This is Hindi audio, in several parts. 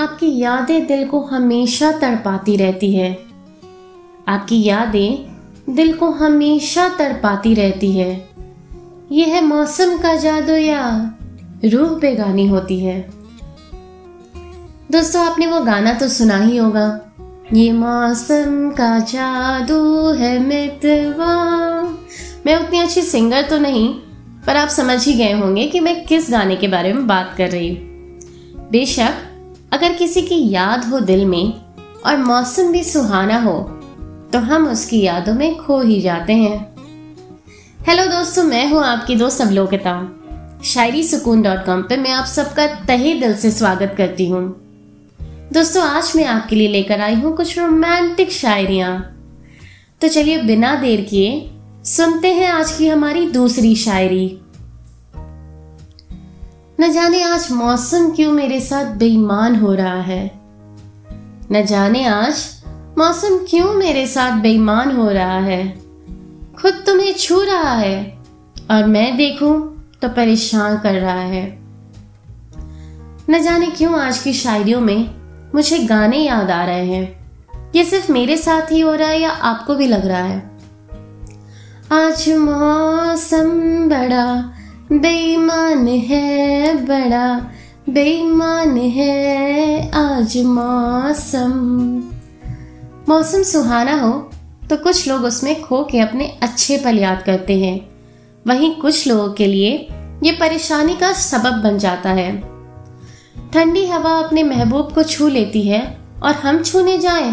आपकी यादें दिल को हमेशा तड़पाती रहती है। आपकी यादें दिल को हमेशा तड़पाती रहती है। यह है मौसम का जादू या रूह बेगानी होती है। दोस्तों, आपने वो गाना तो सुना ही होगा। ये मौसम का जादू है मितवा। मैं उतनी अच्छी सिंगर तो नहीं, पर आप समझ ही गए होंगे कि मैं किस गाने के बारे में बात कर रही हूँ। बेशक अगर किसी की याद हो दिल में और मौसम भी सुहाना हो तो हम उसकी यादों में खो ही जाते हैं। हेलो दोस्तों, मैं हूँ आपकी दोस्त अवलोकिता। शायरी सुकून डॉट कॉम पर मैं आप सबका तहे दिल से स्वागत करती हूँ। दोस्तों, आज मैं आपके लिए लेकर आई हूँ कुछ रोमांटिक शायरिया। तो चलिए बिना देर किए सुनते हैं आज की हमारी दूसरी शायरी। न जाने आज मौसम क्यों मेरे साथ बेईमान हो रहा है। न जाने आज मौसम क्यों मेरे साथ बेईमान हो रहा है। खुद तुम्हें छू रहा है और मैं देखूँ तो परेशान कर रहा है। न जाने क्यों आज की शायरियों में मुझे गाने याद आ रहे हैं। ये सिर्फ़ मेरे साथ ही हो रहा है या आपको भी लग रहा है? आज मौसम बड़ा बेईमान है बड़ा, बेईमान है आज मौसम। मौसम सुहाना हो तो कुछ लोग उसमें खो के अपने अच्छे पल याद करते हैं। वहीं कुछ लोगों के लिए ये परेशानी का सबब बन जाता है। ठंडी हवा अपने महबूब को छू लेती है और हम छूने जाएँ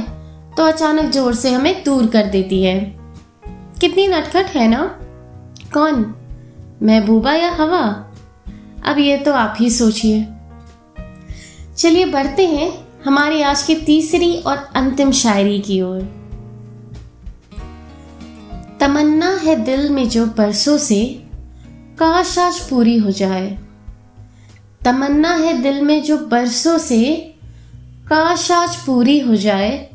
तो अचानक ज़ोर से हमें दूर कर देती है। कितनी नटखट है ना? कौन? महबूबा या हवा? अब ये तो आप ही सोचिए। चलिए बढ़ते हैं हमारी आज की तीसरी और अंतिम शायरी की ओर। तमन्ना है दिल में जो परसों से काश आज पूरी हो जाए। तमन्ना है दिल में जो बरसों से काश आज पूरी हो जाए।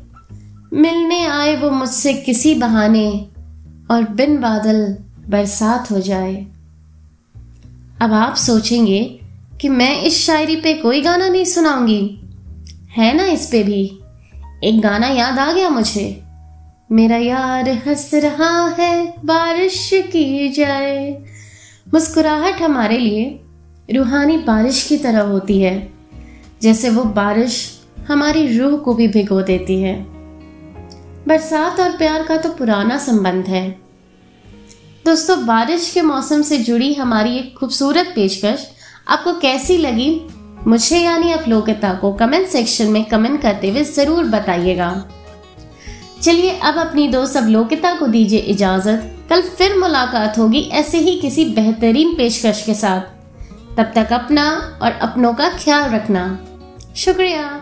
मिलने आए वो मुझसे किसी बहाने और बिन बादल बरसात हो जाए। अब आप सोचेंगे कि मैं इस शायरी पे कोई गाना नहीं सुनाऊँगी। है ना इस पे भी? एक गाना याद आ गया मुझे। मेरा यार हंस रहा है, बारिश की जाए मुस्कुराहट हमारे लिए रूहानी बारिश की तरह होती है, जैसे वो बारिश हमारी रूह को भी भिगो देती है। बरसात और प्यार का तो पुराना संबंध है। दोस्तों, बारिश के मौसम से जुड़ी हमारी एक खूबसूरत पेशकश आपको कैसी लगी? मुझे यानी अवलोकता को कमेंट सेक्शन में कमेंट करते हुए ज़रूर बताइएगा। चलिए, अब अपनी दोस्त अवलोकिता को दीजिए इजाज़त। कल फिर मुलाकात होगी ऐसे ही किसी बेहतरीन पेशकश के साथ। तब तक अपना और अपनों का ख्याल रखना। शुक्रिया।